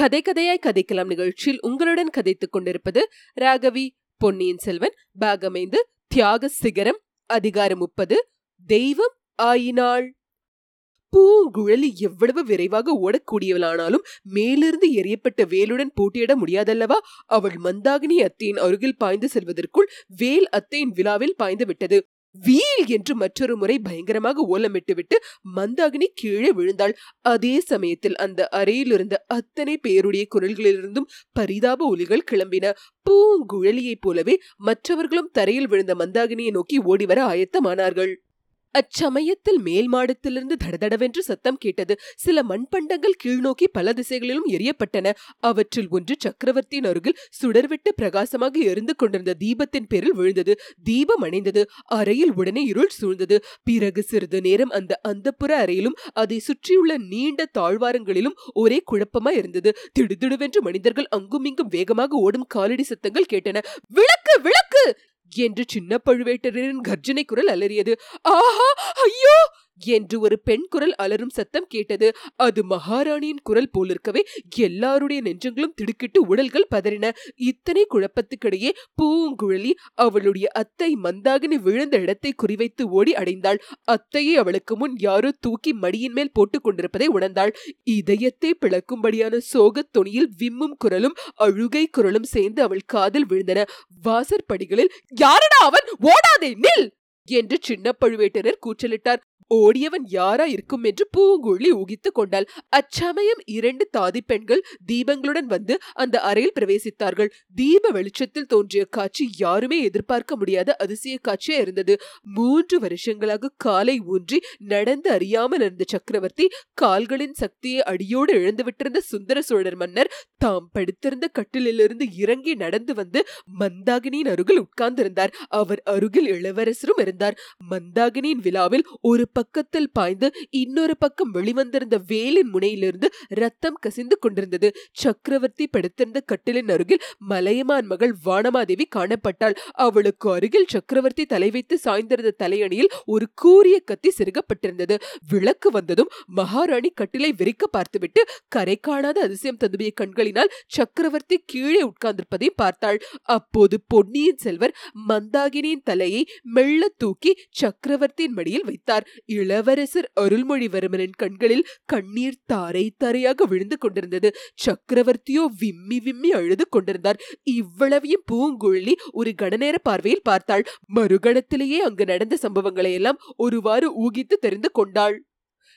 கதை கதையாய் கதைக்கலாம் நிகழ்ச்சியில் உங்களுடன் கதைத்துக் கொண்டிருப்பது ராகவி பொன்னியின் செல்வன் பாகமைந்து தியாக சிகரம் அதிகாரம் முப்பது தெய்வம் ஆயினாள். பூங்குழலி எவ்வளவு விரைவாக ஓடக்கூடியவளானாலும் மேலிருந்து எரியப்பட்ட வேலுடன் போட்டியிட முடியாதல்லவா? அவள் மந்தாகினி அத்தையின் அருகில் பாய்ந்து செல்வதற்குள் வேல் அத்தையின் விழாவில் பாய்ந்து விட்டது. வீல் என்று மற்றொரு முறை பயங்கரமாக ஓலமிட்டுவிட்டு மந்தாகினி கீழே விழுந்தாள். அதே சமயத்தில் அந்த அறையில் இருந்த அத்தனை பேருடைய குரல்களிலிருந்தும் பரிதாப ஒலிகள் கிளம்பின. பூங்குழலியைப் போலவே மற்றவர்களும் தரையில் விழுந்த மந்தாகினியை நோக்கி ஓடிவர ஆயத்தமானார்கள். அச்சமயத்தில் மேல் மாடத்திலிருந்து தடதடவென்று சத்தம் கேட்டது. சில மண்பண்டங்கள் கீழ்நோக்கி பல திசைகளிலும் எரியப்பட்டன அவற்றில் ஒன்று சக்கரவர்த்தியின் அருகில் சுடர்விட்டு பிரகாசமாக எரிந்து கொண்டிருந்த தீபத்தின் பேரில் விழுந்தது. தீபம் அணைந்தது. அறையில் உடனே இருள் சூழ்ந்தது. பிறகு சிறிது நேரம் அந்த அந்தப்புற அறையிலும் அதை சுற்றியுள்ள நீண்ட தாழ்வாரங்களிலும் ஒரே குழப்பமா இருந்தது. திடுதிடுவென்று மனிதர்கள் அங்குமிங்கும் வேகமாக ஓடும் காலடி சத்தங்கள் கேட்டன. விளக்கு! விளக்கு! என்று சின்ன பழுவேட்டரின் கர்ஜனை குரல் அலறியது. ஆஹா! ஐயோ! என்று ஒரு பெண் குரல் அலரும் சத்தம் கேட்டது. அது மகாராணியின் குரல் போலிருக்கவே. எல்லாருடைய நெஞ்சங்களும் திடுக்கிட்டு உடல்கள் பதறின. இத்தனை குழப்பத்துக்கிடையே பூங்குழலி அவளுடைய அத்தை மந்தாகினி விழுந்த இடத்தை குறிவைத்து ஓடி அடைந்தாள். அத்தையை அவளுக்கு முன் யாரோ தூக்கி மடியின் மேல் போட்டுக் கொண்டிருப்பதை உணர்ந்தாள். இதயத்தை பிளக்கும்படியான சோகத் தொனியில் விம்மும் குரலும் அழுகை குரலும் சேர்ந்து அவள் காதில் விழுந்தன. வாசற்படிகளில் யாரடா அவன்? ஓடாதே நில்! என்று சின்ன பழுவேட்டரர் கூச்சலிட்டார். ஓடியவன் யாரா இருக்கும் என்று பூங்குழலி ஊகித்துக் கொண்டாள். அச்சமயம் இரண்டு தாதி பெண்கள் தீபங்களுடன் வந்து அந்த அறையில் பிரவேசித்தார்கள். தீப வெளிச்சத்தில் தோன்றிய காட்சி யாருமே எதிர்பார்க்க முடியாத அதிசய காட்சியா இருந்தது. மூன்று வருஷங்களாக காலை ஊன்றி நடந்து அறியாமல் இருந்த சக்கரவர்த்தி கால்களின் சக்தியை அடியோடு இழந்து விட்டிருந்த சுந்தர சோழர் மன்னர் தாம் படுத்திருந்த கட்டிலிலிருந்து இறங்கி நடந்து வந்து மந்தாகினியின் அருகில் உட்கார்ந்திருந்தார். அவர் அருகில் இளவரசரும் இருந்தார். மந்தாகினியின் விழாவில் ஒரு பக்கத்தில் பாய்ந்து இன்னொரு பக்கம் வெளிவந்திருந்த வேலின் முனையிலிருந்து ரத்தம் கசிந்து கொண்டிருந்தது. சக்கரவர்த்தி படுத்திருந்த கட்டிலின் அருகில் மலையமான் மகள் வானமாதேவி காணப்பட்டாள். அவளுக்கு அருகில் சக்கரவர்த்தி தலை வைத்து சாய்ந்திருந்த தலையணியில் ஒரு கூரிய கத்தி செருகப்பட்டிருந்தது. விளக்கு வந்ததும் மகாராணி கட்டிலை விரிக்க பார்த்துவிட்டு கரை காணாத அதிசயம் ததுவிய கண்களினால் சக்கரவர்த்தி கீழே உட்கார்ந்திருப்பதை பார்த்தாள். அப்போது பொன்னியின் செல்வர் மந்தாகினியின் தலையை மெல்ல தூக்கி சக்கரவர்த்தியின் மடியில் வைத்தார். இளவரசர் அருள்மொழிவர்மனின் கண்களில் கண்ணீர் தாரை தாரையாக விழுந்து கொண்டிருந்தது. சக்கரவர்த்தியோ விம்மி விம்மி அழுது கொண்டிருந்தார். இவ்வளவையும் பூங்குழலி ஒரு கணநேர பார்வையில் பார்த்தாள். மறுகணத்திலேயே அங்கு நடந்த சம்பவங்களை எல்லாம் ஒருவாறு ஊகித்து தெரிந்து கொண்டாள்.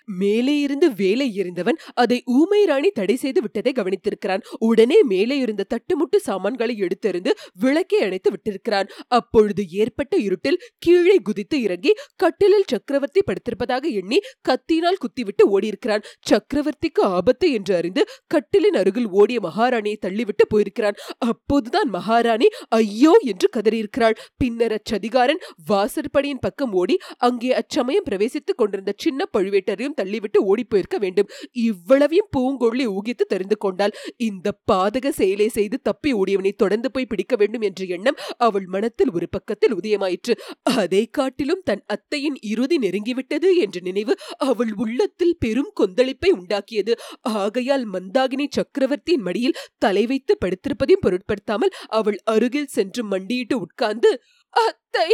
மேலே இருந்து வேலை எறிந்தவன் அதை ஊமை ராணி தடை செய்து விட்டதை கவனித்திருக்கிறான். உடனே மேலே இருந்த தட்டுமுட்டு சாமான்களை எடுத்தெறிந்து விளக்கை அணைத்து விட்டிருக்கிறான். அப்பொழுது ஏற்பட்ட இருட்டில் கீழே குதித்து இறங்கி கட்டிலில் சக்கரவர்த்தி படுத்திருப்பதாக எண்ணி கத்தினால் குத்திவிட்டு ஓடியிருக்கிறான். சக்கரவர்த்திக்கு ஆபத்து என்று அறிந்து கட்டிலின் அருகில் ஓடிய மகாராணியை தள்ளிவிட்டு போயிருக்கிறான். அப்போதுதான் மகாராணி ஐயோ என்று கதறியிருக்கிறாள். பின்னர் அச்சதிகாரன் வாசற்படியின் பக்கம் ஓடி அங்கே அச்சமயம் பிரவேசித்துக் கொண்டிருந்த சின்ன பழுவேட்டரையும் தள்ளிவிட்டு ஓடி போயிருக்க வேண்டும். இவ்வளவையும் பூங்கொள்ளி ஊகித்து தெரிந்து கொண்டால் இந்த பாதக செயலை செய்து தப்பி ஓடியவனை தொடர்ந்து போய் பிடிக்க வேண்டும் என்ற எண்ணம் அவள் மனத்தில் ஒரு பக்கத்தில் உதயமாயிற்று. அதை காட்டிலும் தன் அத்தையின் இறுதி நெருங்கிவிட்டது என்ற நினைவு அவள் உள்ளத்தில் பெரும் கொந்தளிப்பை உண்டாக்கியது. ஆகையால் மந்தாகினி சக்கரவர்த்தியின் மடியில் தலை வைத்து படுத்திருப்பதையும் பொருட்படுத்தாமல் அவள் அருகில் சென்று மண்டியிட்டு உட்கார்ந்து அத்தை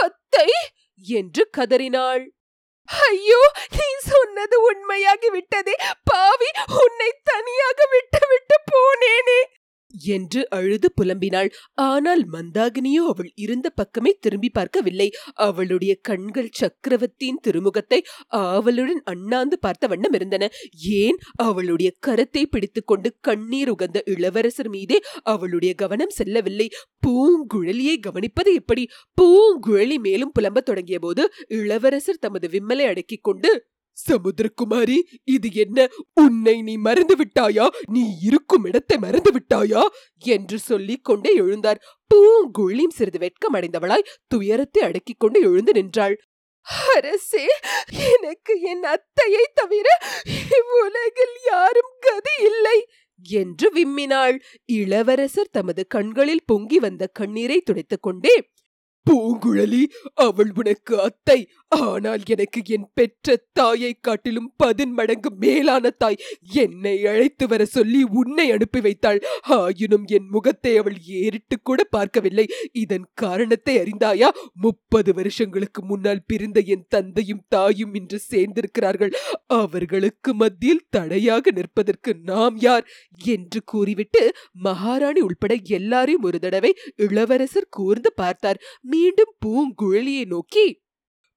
அத்தை! என்று கதறினாள். ஐயோ நீ சொன்னது உண்மையாகி விட்டதே. பாவி உன்னை தனியாக விட்டு விட்டு போனேனே. என்று அழுது புலம்பினாள். ஆனால் மந்தாகினியோ அவள் இருந்த பக்கமே திரும்பி பார்க்கவில்லை. அவளுடைய கண்கள் சக்கரவர்த்தியின் திருமுகத்தை ஆவலுடன் அண்ணாந்து பார்த்த வண்ணம் இருந்தன. ஏன் அவளுடைய கரத்தை பிடித்துக்கொண்டு கண்ணீர் உகந்த இளவரசர் மீதே அவளுடைய கவனம் செல்லவில்லை? பூங்குழலியை கவனிப்பது எப்படி? பூங்குழலி மேலும் புலம்பத் தொடங்கிய போது இளவரசர் தமது விம்மலை அடக்கிக் கொண்டு சமுத்திரகுமாரி இது என்ன? உன்னை நீ மறந்து விட்டாயா? நீ இருக்கும் இடத்தை மறந்து விட்டாயா? என்று சொல்லிக் கொண்டே எழுந்தார். பூங்குழியும் சிறிது வெட்கம் அடைந்தவளாய் துயரத்தை அடக்கிக் கொண்டு எழுந்து நின்றாள். அரசே எனக்கு என் அத்தையை தவிர இவ்வுலகில் யாரும் கதி இல்லை! என்று விம்மினாள். இளவரசர் தமது கண்களில் பொங்கி வந்த கண்ணீரை துடைத்துக் கொண்டே பூங்குழலி அவள் உனக்கு அத்தை ஆனால் எனக்கு என் பெற்ற தாயை காட்டிலும் பதின் மடங்கு மேலான தாய் என்னை அழைத்து வர சொல்லி உன்னை அனுப்பி வைத்தாள். ஆயினும் என் முகத்தை அவள் ஏறிட்டு கூட பார்க்கவில்லை. இதன் காரணத்தை அறிந்தாயா? முப்பது வருஷங்களுக்கு முன்னால் பிரிந்த என் தந்தையும் தாயும் இன்று சேர்ந்திருக்கிறார்கள். அவர்களுக்கு மத்தியில் தடையாக நிற்பதற்கு நாம் யார்? என்று கூறிவிட்டு மகாராணி உள்பட எல்லாரையும் ஒரு தடவை இளவரசர் கூர்ந்து பார்த்தார். மீண்டும் பூங்குழலியை நோக்கி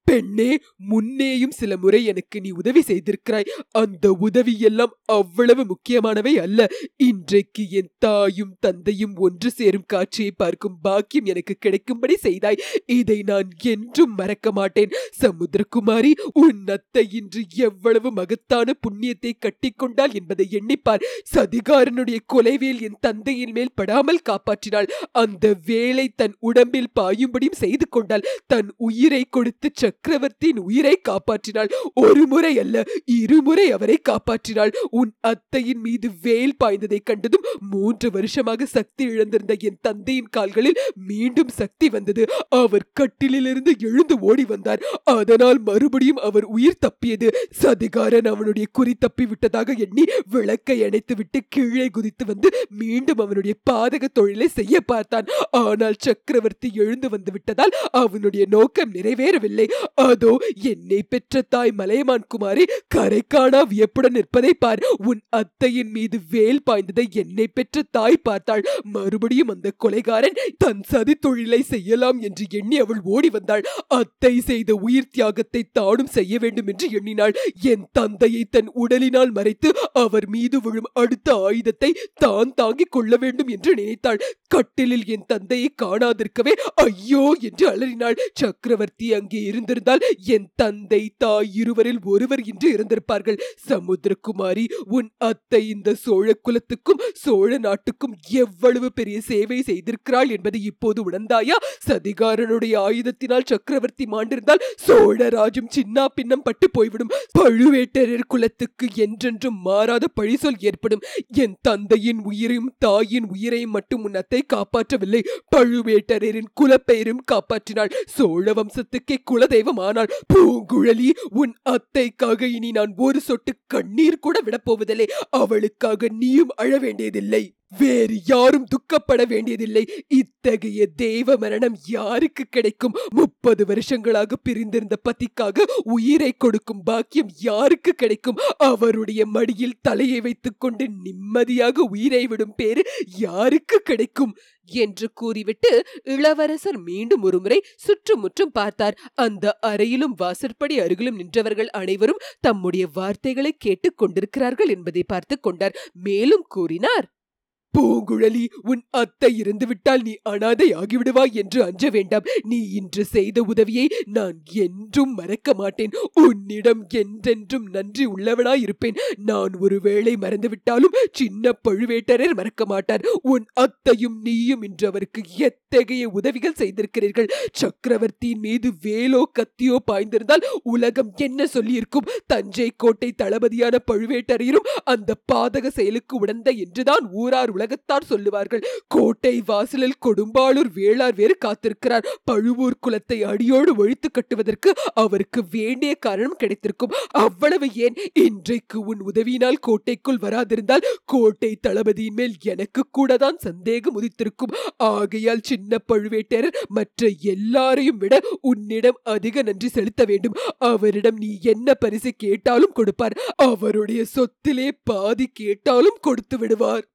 பெண்ணே முன்னேயும் சில முறை எனக்கு நீ உதவி செய்திருக்கிறாய். அந்த உதவி எல்லாம் அவ்வளவு முக்கியமானவை அல்ல. இன்றைக்கு என் தாயும் தந்தையும் ஒன்று சேரும் காட்சியை பார்க்கும் பாக்கியம் எனக்கு கிடைக்கும்படி செய்தாய். இதை நான் என்றும் மறக்க மாட்டேன். சமுத்திரகுமாரி உன் அத்தை இன்று எவ்வளவு மகத்தான புண்ணியத்தை கட்டிக்கொண்டாள் என்பதை எண்ணிப்பார். சதிகாரனுடைய கொலைவேல் என் தந்தையின் மேல் படாமல் காப்பாற்றினாள். அந்த வேலை தன் உடம்பில் பாயும்படியும் செய்து கொண்டாள். தன் உயிரை கொடுத்து சக்கரவர்த்தியின் உயிரை காப்பாற்றினாள். ஒரு முறை அல்ல இருமுறை அவரை காப்பாற்றினாள். உன் அத்தையின் மீது வேல் பாய்ந்ததை கண்டதும் மூன்று வருஷமாக சக்தி இழந்திருந்த என் தந்தையின் கால்களில் மீண்டும் சக்தி வந்தது. அவர் கட்டிலிலிருந்து எழுந்து ஓடி வந்தார். அதனால் மறுபடியும் அவர் உயிர் தப்பியது. சதிகாரன் அவனுடைய குறி தப்பி விட்டதாக எண்ணி விளக்கை அணைத்துவிட்டு கீழே குதித்து வந்து மீண்டும் அவனுடைய பாதக தொழிலை செய்ய பார்த்தான். ஆனால் சக்கரவர்த்தி எழுந்து வந்து விட்டதால் அவனுடைய நோக்கம் நிறைவேறவில்லை. அதோ என்னை பெற்ற தாய் மலையமான் குமாரி கரை காணா வியப்புடன் நிற்பதை பார். உன் அத்தையின் மீது வேல் பாய்ந்ததை என்னை பெற்ற தாய் பார்த்தாள். மறுபடியும் அந்த கொலைகாரன் தன் சதி தொழிலை செய்யலாம் என்று எண்ணி அவள் ஓடி வந்தாள். அத்தை செய்த உயிர் தியாகத்தை தானும் செய்ய வேண்டும் என்று எண்ணினாள். என் தந்தையை தன் உடலினால் மறைத்து அவர் மீது விழும் அடுத்த ஆயுதத்தை தான் தாங்கிக் கொள்ள வேண்டும் என்று நினைத்தாள். கட்டிலில் என் தந்தையை காணாதிருக்கவே ஐயோ என்று அலறினாள். சக்கரவர்த்தி அங்கே இருந்திருந்தால் என் தந்தை தாய் இருவரில் ஒருவர் இன்று இருந்திருப்பார்கள். சமுத்திரகுமாரி உன் அத்தை இந்த சோழ குலத்துக்கும் சோழ நாட்டுக்கும் எவ்வளவு பெரிய சேவை செய்திருக்கிறாள் என்பதை இப்போது உணர்ந்தாயா? சதிகாரனுடைய ஆயுதத்தினால் சக்கரவர்த்தி மாண்டிருந்தால் சோழராஜும் சின்ன பின்னம் பட்டு போய்விடும். பழுவேட்டரர் குலத்துக்கு என்றென்றும் மாறாத பழிசொல் ஏற்படும். என் தந்தையின் உயிரையும் தாயின் உயிரையும் மட்டும் உன் அத்தை காப்பாற்றவில்லை. பழுவேட்டரரின் குலப்பெயரும் காப்பாற்றினாள். சோழ வம்சத்துக்கே குலதெய்வம் தெய்வமானால் பூங்குழலி உன் அத்தைக்காக இனி நான் ஒரு சொட்டு கண்ணீர் கூட விடப்போவதில்லை. அவளுக்காக நீயும் அழ வேண்டியதில்லை. வேறு யாரும் துக்கப்பட வேண்டியதில்லை. இத்தகைய தெய்வ மரணம் யாருக்கு கிடைக்கும்? முப்பது வருஷங்களாக பிரிந்திருந்த பத்திக்காக உயிரை கொடுக்கும் பாக்கியம் யாருக்கு கிடைக்கும்? அவருடைய மடியில் தலையை வைத்துக்கொண்டு நிம்மதியாக உயிரை விடும் பேரு யாருக்கு கிடைக்கும்? என்று கூறிவிட்டு இளவரசர் மீண்டும் ஒருமுறை சுற்றுமுற்றும் பார்த்தார். அந்த அறையிலும் வாசற்படி அருகிலும் நின்றவர்கள் அனைவரும் தம்முடைய வார்த்தைகளை கேட்டுக் கொண்டிருக்கிறார்கள் என்பதை பார்த்து கொண்டார். மேலும் கூறினார் பூங்குழலி உன் அத்தை இருந்து விட்டால் நீ அனாதை ஆகிவிடுவாய் என்று அஞ்ச வேண்டாம். நீ இன்று செய்த உதவியை நான் என்றும் மறக்க மாட்டேன். உன்னிடம் என்றென்றும் நன்றி உள்ளவனாய் இருப்பேன் நான் ஒருவேளை மறந்துவிட்டாலும் சின்ன பழுவேட்டரர் மறக்க மாட்டார். உன் அத்தையும் நீயும் இன்று அவருக்கு எத்தகைய உதவிகள் செய்திருக்கிறீர்கள்? சக்கரவர்த்தியின் மீது வேலோ கத்தியோ பாய்ந்திருந்தால் உலகம் என்ன சொல்லியிருக்கும்? தஞ்சை கோட்டை தளபதியான பழுவேட்டரையரும் அந்த பாதக செயலுக்கு உடந்த என்றுதான் ஊரார் உலகத்தார் சொல்லுவார்கள் கோட்டை வாசலில் கொடும்பாளூர் வேளார் வேறு காத்திருக்கிறார். பழுவூர் குலத்தை அடியோடு ஒழித்து கட்டுவதற்கு அவருக்கு வேண்டிய காரணம் கிடைத்திருக்கும். அவ்வளவு ஏன்? இன்றைக்கு உன் உதவியினால் கோட்டைக்குள் வராதிருந்தால் கோட்டை தளபதியின் மேல் எனக்கு கூட தான் சந்தேகம் உதித்திருக்கும். ஆகையால் சின்ன பழுவேட்டரர் மற்ற எல்லாரையும் விட உன்னிடம் அதிக நன்றி செலுத்த வேண்டும். அவரிடம் நீ என்ன பரிசு கேட்டாலும் கொடுப்பார். அவருடைய சொத்திலே பாதி கேட்டாலும் கொடுத்து விடுவார்.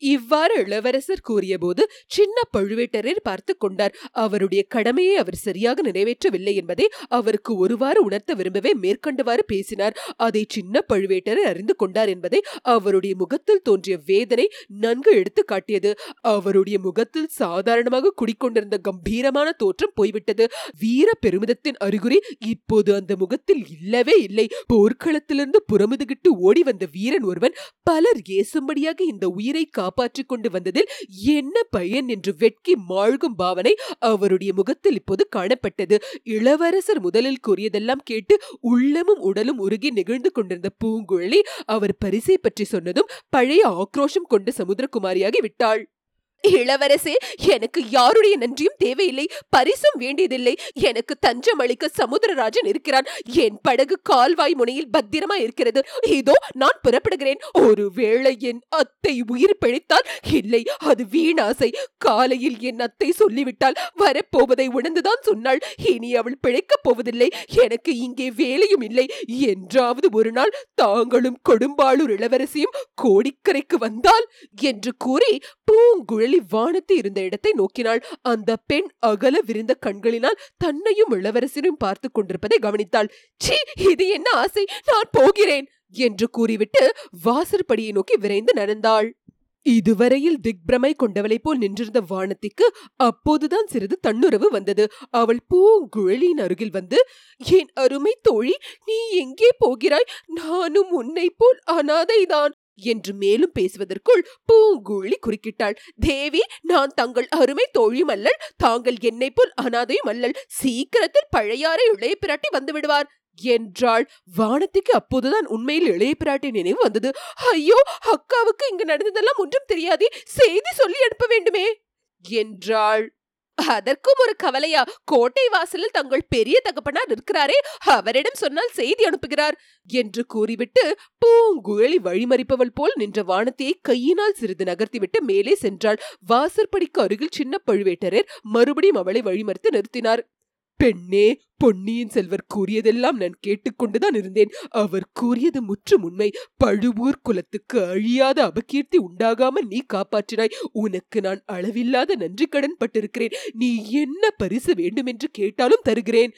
இவ்வாறு இளவரசர் கூறியபோது சின்ன பழுவேட்டரர் பார்த்து கொண்டார். அவருடைய கடமையை அவர் சரியாக நிறைவேற்றவில்லை என்பதை அவருக்கு ஒருவாறு உணர்த்த விரும்பவே மேற்கண்டவாறு பேசினார். அதை சின்ன பழுவேட்டரர் அறிந்து கொண்டார் என்பதை அவருடைய முகத்தில் தோன்றிய வேதனை நன்கு எடுத்து காட்டியது. அவருடைய முகத்தில் சாதாரணமாக குடிக்கொண்டிருந்த கம்பீரமான தோற்றம் போய்விட்டது. வீர பெருமிதத்தின் அறிகுறி இப்போது அந்த முகத்தில் இல்லவே இல்லை. போர்க்களத்திலிருந்து புறமுதுகிட்டு ஓடி வந்த வீரன் ஒருவன் பலர் ஏசும்படியாக இந்த உயிரை காப்பாற்றிக் கொண்டு வந்ததில் என்ன பயன் என்று வெட்கி மாழ்கும் பாவனை அவருடைய முகத்தில் இப்போது காணப்பட்டது. இளவரசர் முதலில் கூறியதெல்லாம் கேட்டு உள்ளமும் உடலும் உருகி நெகிழ்ந்து கொண்டிருந்த பூங்குழலி அவர் பரிசை பற்றி சொன்னதும் பழைய ஆக்ரோஷம் கொண்ட சமுத்திரகுமாரியாகி விட்டாள். இளவரசே எனக்கு யாருடைய நன்றியும் தேவையில்லை. பரிசும் வேண்டியதில்லை. எனக்கு தஞ்சம் அளிக்க சமுத்திரராஜன் இருக்கிறான் என் படகு கால்வாய் முனையில் பத்திரமா இருக்கிறது. இதோ நான் புறப்படுகிறேன். ஒருவேளை என் அத்தை உயிர் பிழைத்தால்? இல்லை அது வீணாசை காலையில் என் அத்தை சொல்லிவிட்டால் வரப்போவதை உணர்ந்துதான் சொன்னாள். இனி அவள் பிழைக்கப் போவதில்லை. எனக்கு இங்கே வேலையும் இல்லை. என்றாவது ஒரு நாள் தாங்களும் கொடும்பாளூர் இளவரசியும் கோடிக்கரைக்கு வந்தால்? என்று கூறி பூங்குழல் வானத்து இருந்த இடத்தை நோக்கினாள். அந்த பெண் அகல விரிந்த கண்களினால் தன்னையும் இளவரசனையும் பார்த்து கொண்டிருப்பதை கவனித்தாள். சி இது என்ன ஆசை? நான் போகிறேன்! என்று கூறிவிட்டு வாசற்படியை நோக்கி விரைந்து நடந்தாள். இதுவரையில் திக்பிரமை கொண்டவளைப் போல் நின்றிருந்த வானத்திற்கு அப்போதுதான் சிறிது தன்னுறவு வந்தது. அவள் பூங்குழலியின் அருகில் வந்து என் அருமை தோழி நீ எங்கே போகிறாய்? நானும் உன்னை போல் அனாதைதான். என்று மேலும் பேசுவதற்குள் பூங்குழி குறுக்கிட்டாள். தேவி நான் தங்கள் அருமை தோழியும் அல்லல் தாங்கள் என்னை போல் அனாதையும் அல்லல் சீக்கிரத்தில் பழையாறை இளைய பிராட்டி வந்து விடுவார் என்றாள். வானத்துக்கு அப்போதுதான் உண்மையில் இளைய பிராட்டி நினைவு வந்தது. ஐயோ அக்காவுக்கு இங்கு நடந்ததெல்லாம் ஒன்றும் தெரியாதே. செய்தி சொல்லி அனுப்ப வேண்டுமே என்றாள். அதற்கும் ஒரு கவலையா? கோட்டை வாசலில் தங்கள் பெரிய தகப்பனார் இருக்கிறாரே அவரிடம் சொன்னால் செய்தி அனுப்புகிறார் என்று கூறிவிட்டு பூங்குழலி வழிமறிப்பவள் போல் நின்ற வானத்தையை கையினால் சிறிது நகர்த்திவிட்டு மேலே சென்றாள். வாசற்படிக்கு அருகில் சின்ன பழுவேட்டரர் மறுபடியும் அவளை வழிமறித்து நிறுத்தினார். பெண்ணே பொன்னியின் செல்வர் கூறியதெல்லாம் நான் கேட்டுக்கொண்டுதான் இருந்தேன். அவர் கூறியது முற்றும் உண்மை. பழுவூர் குலத்துக்கு அழியாத அபகீர்த்தி உண்டாகாமல் நீ காப்பாற்றினாய். உனக்கு நான் அளவில்லாத நன்றி கடன் பட்டிருக்கிறேன். நீ என்ன பரிசு வேண்டுமென்று கேட்டாலும் தருகிறேன்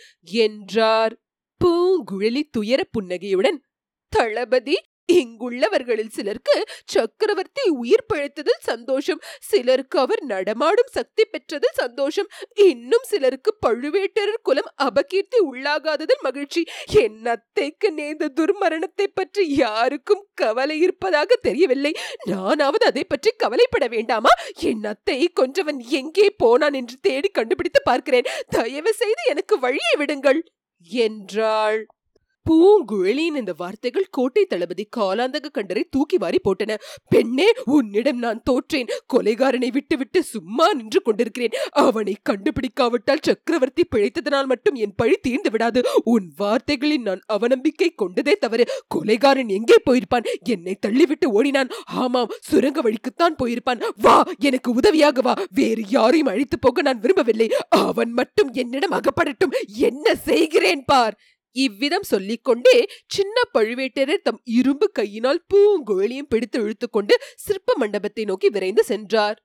என்றார். பூங்குழலி துயர புன்னகையுடன் தளபதி இங்குள்ளவர்களில் சிலருக்கு சக்கரவர்த்தி உயிர் பிழைத்ததில் சந்தோஷம் சிலருக்கு அவர் நடமாடும் சக்தி பெற்றதில் சந்தோஷம் இன்னும் சிலருக்கு பழுவேட்டரர் குலம் அபகீர்த்தி உள்ளாகாததில் மகிழ்ச்சி. என் அத்தைக்கு நேர்ந்த துர்மரணத்தை பற்றி யாருக்கும் கவலை இருப்பதாக தெரியவில்லை. நானாவது அதை பற்றி கவலைப்பட வேண்டாமா? என் அத்தையை கொன்றவன் எங்கே போனான் என்று தேடி கண்டுபிடித்து பார்க்கிறேன். தயவு செய்து எனக்கு வழியை விடுங்கள். என்றாள். பூங்குழலியின் இந்த வார்த்தைகள் கோட்டை தளபதி காலாந்தக கண்டரை தூக்கி வாரி போட்டன. பெண்ணே உன்னிடம் நான் தோற்றேன். கொலைகாரனை விட்டுவிட்டு சும்மா நின்று கொண்டிருக்கிறேன். அவனை கண்டுபிடிக்காவிட்டால் சக்கரவர்த்தி பிழைத்ததனால் மட்டும் என் பழி தீர்ந்து விடாது. உன் வார்த்தைகளில் நான் அவநம்பிக்கை கொண்டதே தவறு. கொலைகாரன் எங்கே போயிருப்பான்? என்னை தள்ளிவிட்டு ஓடினான். ஆமாம் சுரங்க வழிக்குத்தான் போயிருப்பான். வா எனக்கு உதவியாக வா. வேறு யாரையும் அழைத்து போக நான் விரும்பவில்லை. அவன் மட்டும் என்னிடம் அகப்படட்டும். என்ன செய்கிறேன் பார். இவ்விதம் சொல்லிக்கொண்டே சின்ன பழுவேட்டரர் தம் இரும்பு கையினால் பூங்குழலியும் பிடித்து இழுத்துக்கொண்டு சிற்ப மண்டபத்தை நோக்கி விரைந்து சென்றார்.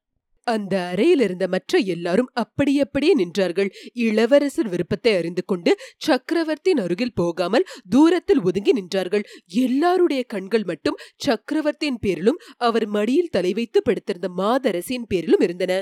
அந்த அறையில் இருந்த மற்ற எல்லாரும் அப்படியப்படியே நின்றார்கள். இளவரசர் விருப்பத்தை அறிந்து கொண்டு சக்கரவர்த்தியின் அருகில் போகாமல் தூரத்தில் ஒதுங்கி நின்றார்கள். எல்லாருடைய கண்கள் மட்டும் சக்கரவர்த்தியின் பேரிலும் அவர் மடியில் தலை வைத்து படுத்திருந்த மாதரசியின் பேரிலும் இருந்தன.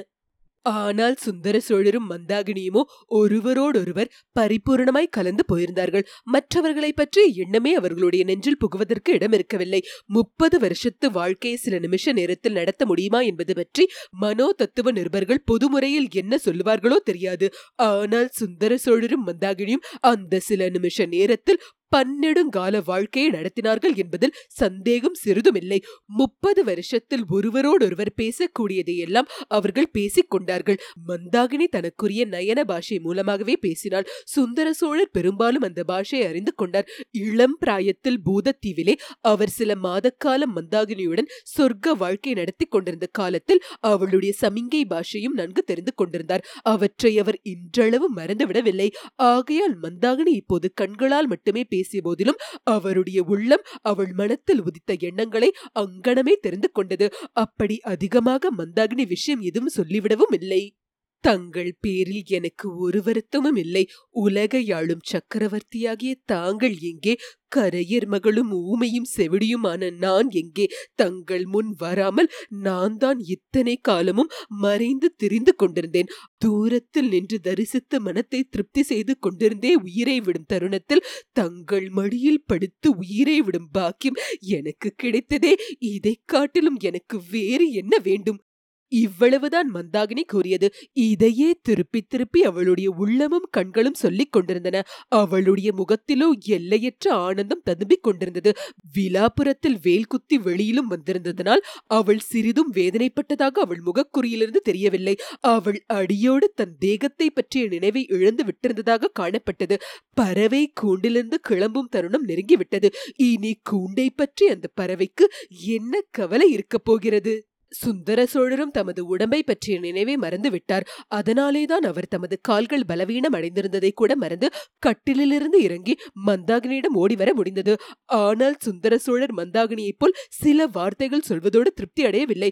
ஆனால் சுந்தர சோழரும் மந்தாகினியுமோ ஒருவரோடொருவர் பரிபூர்ணமாய் கலந்து போயிருந்தார்கள். மற்றவர்களை பற்றிய எண்ணமே அவர்களுடைய நெஞ்சில் புகுவதற்கு இடம் இருக்கவில்லை முப்பது வருஷத்து வாழ்க்கையை சில நிமிஷ நேரத்தில் நடத்த முடியுமா என்பது பற்றி மனோ தத்துவ நிருபர்கள் பொதுமுறையில் என்ன சொல்லுவார்களோ தெரியாது. ஆனால் சுந்தர சோழரும் மந்தாகினியும் அந்த சில நிமிஷ நேரத்தில் பன்னெடுங்கால வாழ்க்கையை நடத்தினார்கள் என்பதில் சந்தேகம் சிறிதுமில்லை. முப்பது வருஷத்தில் ஒருவரோடொருவர் பேசக்கூடியதையெல்லாம் அவர்கள் பேசிக் கொண்டார்கள். மந்தாகினி தனக்குரிய நயன பாஷை மூலமாகவே பேசினாள். சுந்தர சோழர் பெரும்பாலும் அந்த பாஷையை அறிந்து கொண்டார். இளம் பிராயத்தில் பூதத்தீவிலே அவர் சில மாதக்காலம் மந்தாகினியுடன் சொர்க்க வாழ்க்கை நடத்தி கொண்டிருந்த காலத்தில் அவளுடைய சமிங்கை பாஷையும் நன்கு தெரிந்து கொண்டிருந்தார். அவற்றை அவர் இன்றளவு மறந்துவிடவில்லை. ஆகையால் மந்தாகினி இப்போது கண்களால் மட்டுமே பேசிய போதிலும் அவருடைய உள்ளம் அவள் மனத்தில் உதித்த எண்ணங்களை அங்கனமே தெரிந்து கொண்டது. அப்படி அதிகமாக மந்தாகினி விஷயம் எதுவும் சொல்லிவிடவும் இல்லை. தங்கள் பேரில் எனக்கு ஒரு வருத்தமும் இல்லை. உலகை ஆளும் சக்கரவர்த்தியாகிய தாங்கள் எங்கே? கரையர் மகளும் ஊமையும் செவிடியுமான நான் எங்கே? தங்கள் முன் வராமல் நான் தான் இத்தனை காலமும் மறைந்து திரிந்து கொண்டிருந்தேன். தூரத்தில் நின்று தரிசித்த மனத்தை திருப்தி செய்து கொண்டிருந்தே உயிரை விடும் தருணத்தில் தங்கள் மடியில் படுத்து உயிரை விடும் பாக்கியம் எனக்கு கிடைத்ததே. இதைக் காட்டிலும் எனக்கு வேறு என்ன வேண்டும்? இவ்வளவுதான் மந்தாகினி கூறியது. இதையே திருப்பி திருப்பி அவளுடைய உள்ளமும் கண்களும் சொல்லிக் கொண்டிருந்தன. அவளுடைய முகத்திலோ எல்லையற்ற ஆனந்தம் ததும்பிக் கொண்டிருந்தது. விலாபுரத்தில் வேல் குத்தி வெளியிலும் வந்திருந்ததனால் அவள் சிறிதும் வேதனைப்பட்டதாக அவள் முகக்குறியிலிருந்து தெரியவில்லை. அவள் அடியோடு தன் தேகத்தை பற்றிய நினைவை இழந்து விட்டிருந்ததாக காணப்பட்டது. பறவை கூண்டிலிருந்து கிளம்பும் தருணம் நெருங்கிவிட்டது. இனி கூண்டை பற்றி அந்த பறவைக்கு என்ன கவலை இருக்கப் போகிறது? சுந்தர சோழரும் தமது உடம்பை பற்றிய நினைவை மறந்து விட்டார் அதனாலேதான் அவர் தமது கால்கள் பலவீனம் அடைந்திருந்ததை கூட மறந்து கட்டிலிலிருந்து இறங்கி மந்தாகினியிடம் ஓடி வர முடிந்தது. ஆனால் சுந்தர சோழர் மந்தாகினியைப் போல் சில வார்த்தைகள் சொல்வதோடு திருப்தி அடையவில்லை.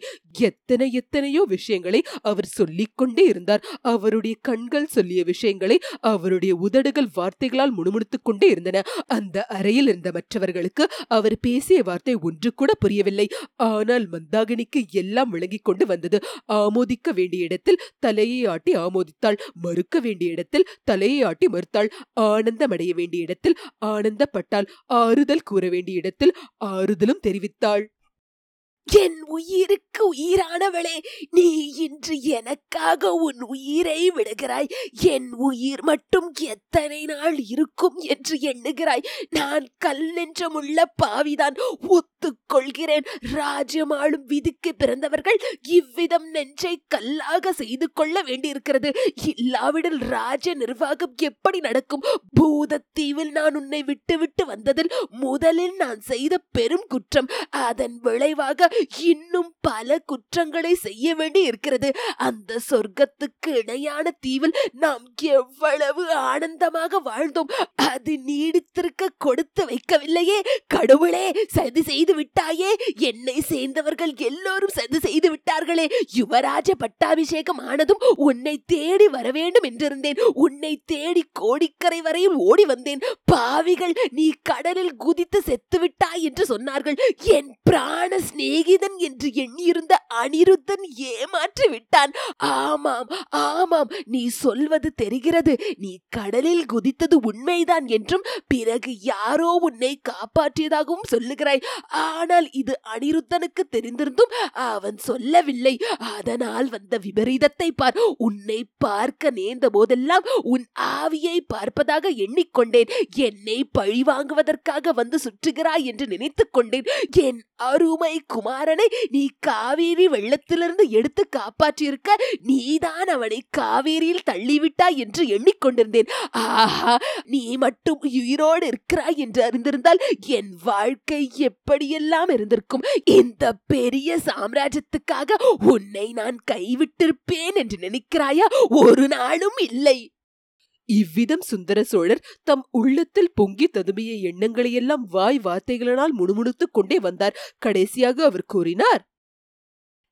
எத்தனை எத்தனையோ விஷயங்களை அவர் சொல்லிக்கொண்டே இருந்தார். அவருடைய கண்கள் சொல்லிய விஷயங்களை அவருடைய உதடுகள் வார்த்தைகளால் முணுமுணுத்துக் கொண்டே இருந்தன. அந்த அறையில் இருந்த மற்றவர்களுக்கு அவர் பேசிய வார்த்தை ஒன்று கூட புரியவில்லை. ஆனால் மந்தாகினிக்கு எல்லாம் விளங்கிக் கொண்டு வந்தது. ஆமோதிக்க வேண்டிய இடத்தில் தலையை ஆட்டி ஆமோதித்தாள். மறுக்க வேண்டிய இடத்தில் தலையை ஆட்டி மறுத்தாள். ஆனந்தமடைய வேண்டிய இடத்தில் ஆனந்தப்பட்டாள். ஆறுதல் கூற வேண்டிய இடத்தில் ஆறுதலும் தெரிவித்தாள். என் உயிருக்கு உயிரானவளே நீ இன்று எனக்காக உன் உயிரை விடுகிறாய். என் உயிர் மட்டும் எத்தனை நாள் இருக்கும் என்று எண்ணுகிறாய். நான் கல் நெஞ்சமுள்ள பாவிதான் ஒத்துக்கொள்கிறேன். ராஜ்யமாளும் விதிக்கு பிறந்தவர்கள் இவ்விதம் நெஞ்சை கல்லாக செய்து கொள்ள வேண்டியிருக்கிறது. இல்லாவிடில் ராஜ நிர்வாகம் எப்படி நடக்கும்? பூதத்தீவில் நான் உன்னை விட்டுவிட்டு வந்ததில் முதலில் நான் செய்த பெரும் குற்றம். அதன் விளைவாக இன்னும் பல குற்றங்களை செய்ய வேண்டி இருக்கிறது. அந்த சொர்க்கத்துக்கு இணையான தீவில் நாம் எவ்வளவு ஆனந்தமாக வாழ்ந்தோம். அது நீடித்திருக்க கொடுத்து வைக்கவில்லையே. கடவுளே சதி செய்து விட்டாயே. என்னை சேர்ந்தவர்கள் எல்லோரும் சதி செய்து விட்டார்களே. யுவராஜ பட்டாபிஷேகம் ஆனதும் உன்னை தேடி வர வேண்டும் என்றிருந்தேன். உன்னை தேடி கோடிக்கரை வரையில் ஓடி வந்தேன். பாவிகள் நீ கடலில் குதித்து செத்துவிட்டாய் என்று சொன்னார்கள். என் பிராண சிநேகிதன் என்று எண்ணியிருந்த அனிருத்தன் ஏமாற்றி விட்டான். ஆமாம் ஆமாம் நீ சொல்வது தெரிகிறது. நீ கடலில் குதித்தது உண்மைதான் என்றும் பிறகு யாரோ உன்னை காப்பாற்றியதாகவும் சொல்லுகிறாய். ஆனால் இது அனிருத்தனுக்கு தெரிந்திருந்தும் அவன் சொல்லவில்லை. அதனால் வந்த விபரீதத்தை பார். உன்னை பார்க்க நேர்ந்த போதெல்லாம் உன் ஆவியை பார்ப்பதாக எண்ணிக்கொண்டேன். என்னை பழி வாங்குவதற்காக வந்து சுற்றுகிறாய் என்று நினைத்துக் கொண்டேன் என் அருமை குமார் குமாரனை நீ காவேரி வெள்ளத்திலிருந்து எடுத்து காப்பாற்றியிருக்க நீதான் அவனை காவேரியில் தள்ளிவிட்டாய் என்று எண்ணிக்கொண்டிருந்தேன். ஆஹா நீ மட்டும் உயிரோடு இருக்கிறாய் என்று அறிந்திருந்தால் என் வாழ்க்கை எப்படியெல்லாம் இருந்திருக்கும்? இந்த பெரிய சாம்ராஜ்யத்துக்காக உன்னை நான் கைவிட்டிருப்பேன் என்று நினைக்கிறாயா? ஒரு நாளும் இல்லை. இவ்விதம் சுந்தர சோழர் தம் உள்ளத்தில் பொங்கி ததுமைய எண்ணங்களையெல்லாம் வாய் வார்த்தைகளினால் முணுமுணுத்துக் கொண்டே வந்தார். கடைசியாக அவர் கூறினார்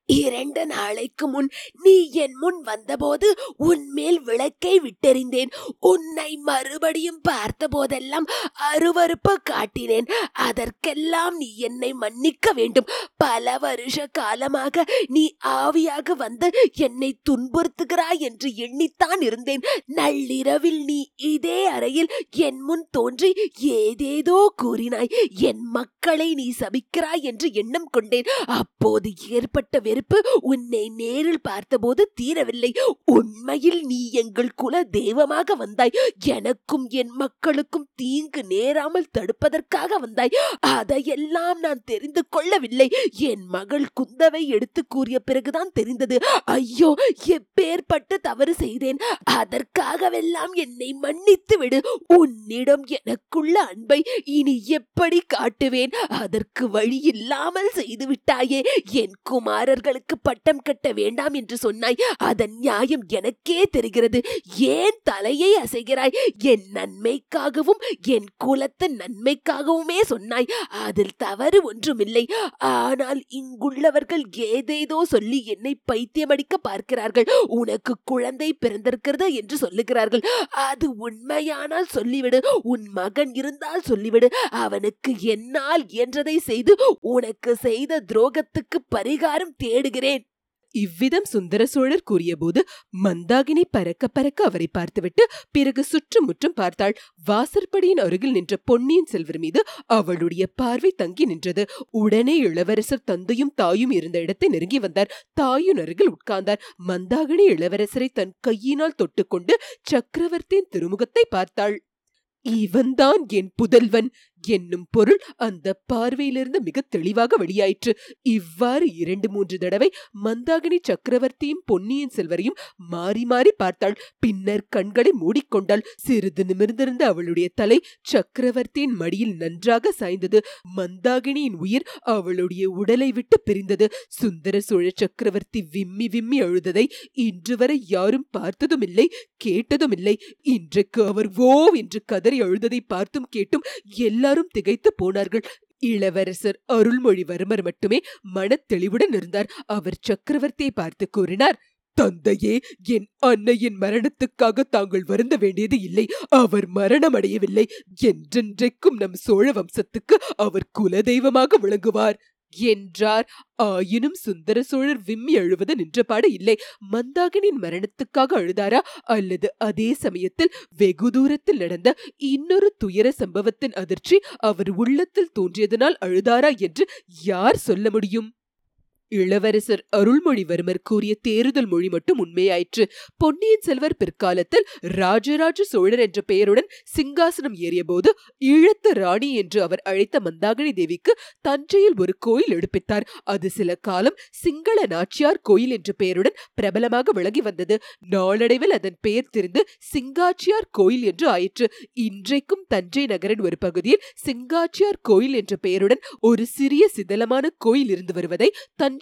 இரண்டு நாளைக்கு முன் நீ என் முன் வந்தபோது உன்மேல் விளக்கை விட்டெறிந்தேன். உன்னை மறுபடியும் பார்த்த போதெல்லாம் அருவருப்பு காட்டினேன். அதற்கெல்லாம் நீ என்னை மன்னிக்க வேண்டும். பல வருஷ காலமாக நீ ஆவியாக வந்து என்னை துன்புறுத்துகிறாய் என்று எண்ணித்தான் இருந்தேன். நள்ளிரவில் நீ இதே அறையில் என் முன் தோன்றி ஏதேதோ கூறினாய். என் மக்களை நீ சபிக்கிறாய் என்று எண்ணம் கொண்டேன். அப்போது ஏற்பட்ட வெறுப்பு உன்னை நேரில் பார்த்தபோது தீரவில்லை. உண்மையில் நீ எங்கள் குல தெய்வமாக வந்தாய். எனக்கும் என் மக்களுக்கும் தீங்கு நேராமல் தடுப்பதற்காக வந்தாய். அதையெல்லாம் நான் தெரிந்து கொள்ளவில்லை. என் மகள் குந்தவை எடுத்து கூறிய பிறகுதான் தெரிந்தது. ஐயோ எப்பேற்பட்டு தவறு செய்தேன். அதற்காகவெல்லாம் என்னை மன்னித்து விடு. உன்னிடம் எனக்குள்ள அன்பை இனி எப்படி காட்டுவேன்? அதற்கு வழி இல்லாமல் செய்து விட்டாயே. என் குமாரர்களுக்கு பட்டம் கட்ட வேண்டாம் என்று சொன்னாய். அதன் நியாயம் எனக்கே தெரிகிறது. ஏன் தலையை அசைகிறாய்? என் நன்மைக்காகவும் என் குலத்தின் நன்மைக்காகவுமே சொன்னாய். அதில் தவறு ஒன்றுமில்லை. ஆனால் இங்குள்ளவர்கள் ஏதேதோ சொல்லி என்னை பைத்தியமடிக்க பார்க்கிறார்கள். உனக்கு குழந்தை பிறந்திருக்கிறது என்று சொல்லுகிறார்கள். அது உண்மையானால் சொல்லிவிடு. உன் மகன் இருந்தால் சொல்லிவிடு. அவனுக்கு என்னால் இயன்றதை செய்து உனக்கு செய்த துரோகத்துக்கு பரிகாரம் தேடுகிறேன். இவ்விதம் சுந்தர சோழர் கூறியபோது மந்தாகினி பறக்க பறக்க அவரை பார்த்துவிட்டு பிறகு சுற்றுமுற்றும் பார்த்தாள். வாசற்படியின் அருகில் நின்ற பொன்னியின் செல்வர் மீது அவளுடைய பார்வை தங்கி நின்றது. உடனே இளவரசர் தந்தையும் தாயும் இருந்த இடத்தை நெருங்கி வந்தார். தாயின் அருகில் உட்கார்ந்தார். மந்தாகினி இளவரசரை தன் கையினால் தொட்டுக்கொண்டு சக்கரவர்த்தியின் திருமுகத்தை பார்த்தாள். இவன்தான் என் புதல்வன்! என்னும் பொருள் அந்த பார்வையிலிருந்து மிக தெளிவாக வெளியாயிற்று. இவ்வாறு இரண்டு மூன்று தடவை மந்தாகினி சக்கரவர்த்தியும் பொன்னியின் செல்வரையும் மாறி மாறி பார்த்தாள். பின்னர் கண்களை மூடிக்கொண்டாள். சிறிது நிமிர்ந்திருந்த அவளுடைய தலை சக்கரவர்த்தியின் மடியில் நன்றாக சாய்ந்தது. மந்தாகினியின் உயிர் அவளுடைய உடலை விட்டு பிரிந்தது. சுந்தர சோழ சக்கரவர்த்தி விம்மி விம்மி அழுததை இன்று வரை யாரும் பார்த்ததும் இல்லை கேட்டதும் இல்லை இன்றைக்கு அவர் ஓ! என்று கதறி அழுததை பார்த்தும் கேட்டும் எல்லாரும் திகைத்து போனார்கள். இளவரசர் அருள்மொழிவர்மர் மட்டுமே மனத்தெளிவுடன் இருந்தார். அவர் சக்கரவர்த்தியை பார்த்து கூறினார் தந்தையே என் அன்னையின் மரணத்துக்காக தாங்கள் வருந்த வேண்டியது இல்லை. அவர் மரணமடையவில்லை. என்றென்றைக்கும் நம் சோழ வம்சத்துக்கு அவர் குலதெய்வமாக விளங்குவார். என்றார். ஆயினும் சுந்தர சோழர் விம்மி அழுவது நின்றபாடு இல்லை. மந்தாகனின் மரணத்துக்காக அழுதாரா? அல்லது அதே சமயத்தில் வெகு தூரத்தில் நடந்த இன்னொரு துயர சம்பவத்தின் அதிர்ச்சி அவர் உள்ளத்தில் தோன்றியதனால் அழுதாரா என்று யார் சொல்ல முடியும்? இளவரசர் அருள்மொழிவர்மர் கூறிய தேறுதல் மொழி மட்டும் உண்மையாயிற்று. பொன்னியின் செல்வர் பிற்காலத்தில் ராஜராஜ சோழர் என்ற பெயருடன் சிங்காசனம் ஏறியபோது ஈழத்து ராணி என்று அவர் அழைத்த மந்தாகினி தேவிக்கு தஞ்சையில் ஒரு கோயில் எடுப்பித்தார். அது சில காலம் சிங்கள நாச்சியார் கோயில் என்ற பெயருடன் பிரபலமாக விலகி வந்தது. நாளடைவில் அதன் பெயர் திரிந்து சிங்காச்சியார் கோயில் என்று ஆயிற்று. இன்றைக்கும் தஞ்சை நகரின் ஒரு பகுதியில் சிங்காச்சியார் கோயில் என்ற பெயருடன் ஒரு சிறிய சிதலமான கோயில் இருந்து வருவதை தஞ்சை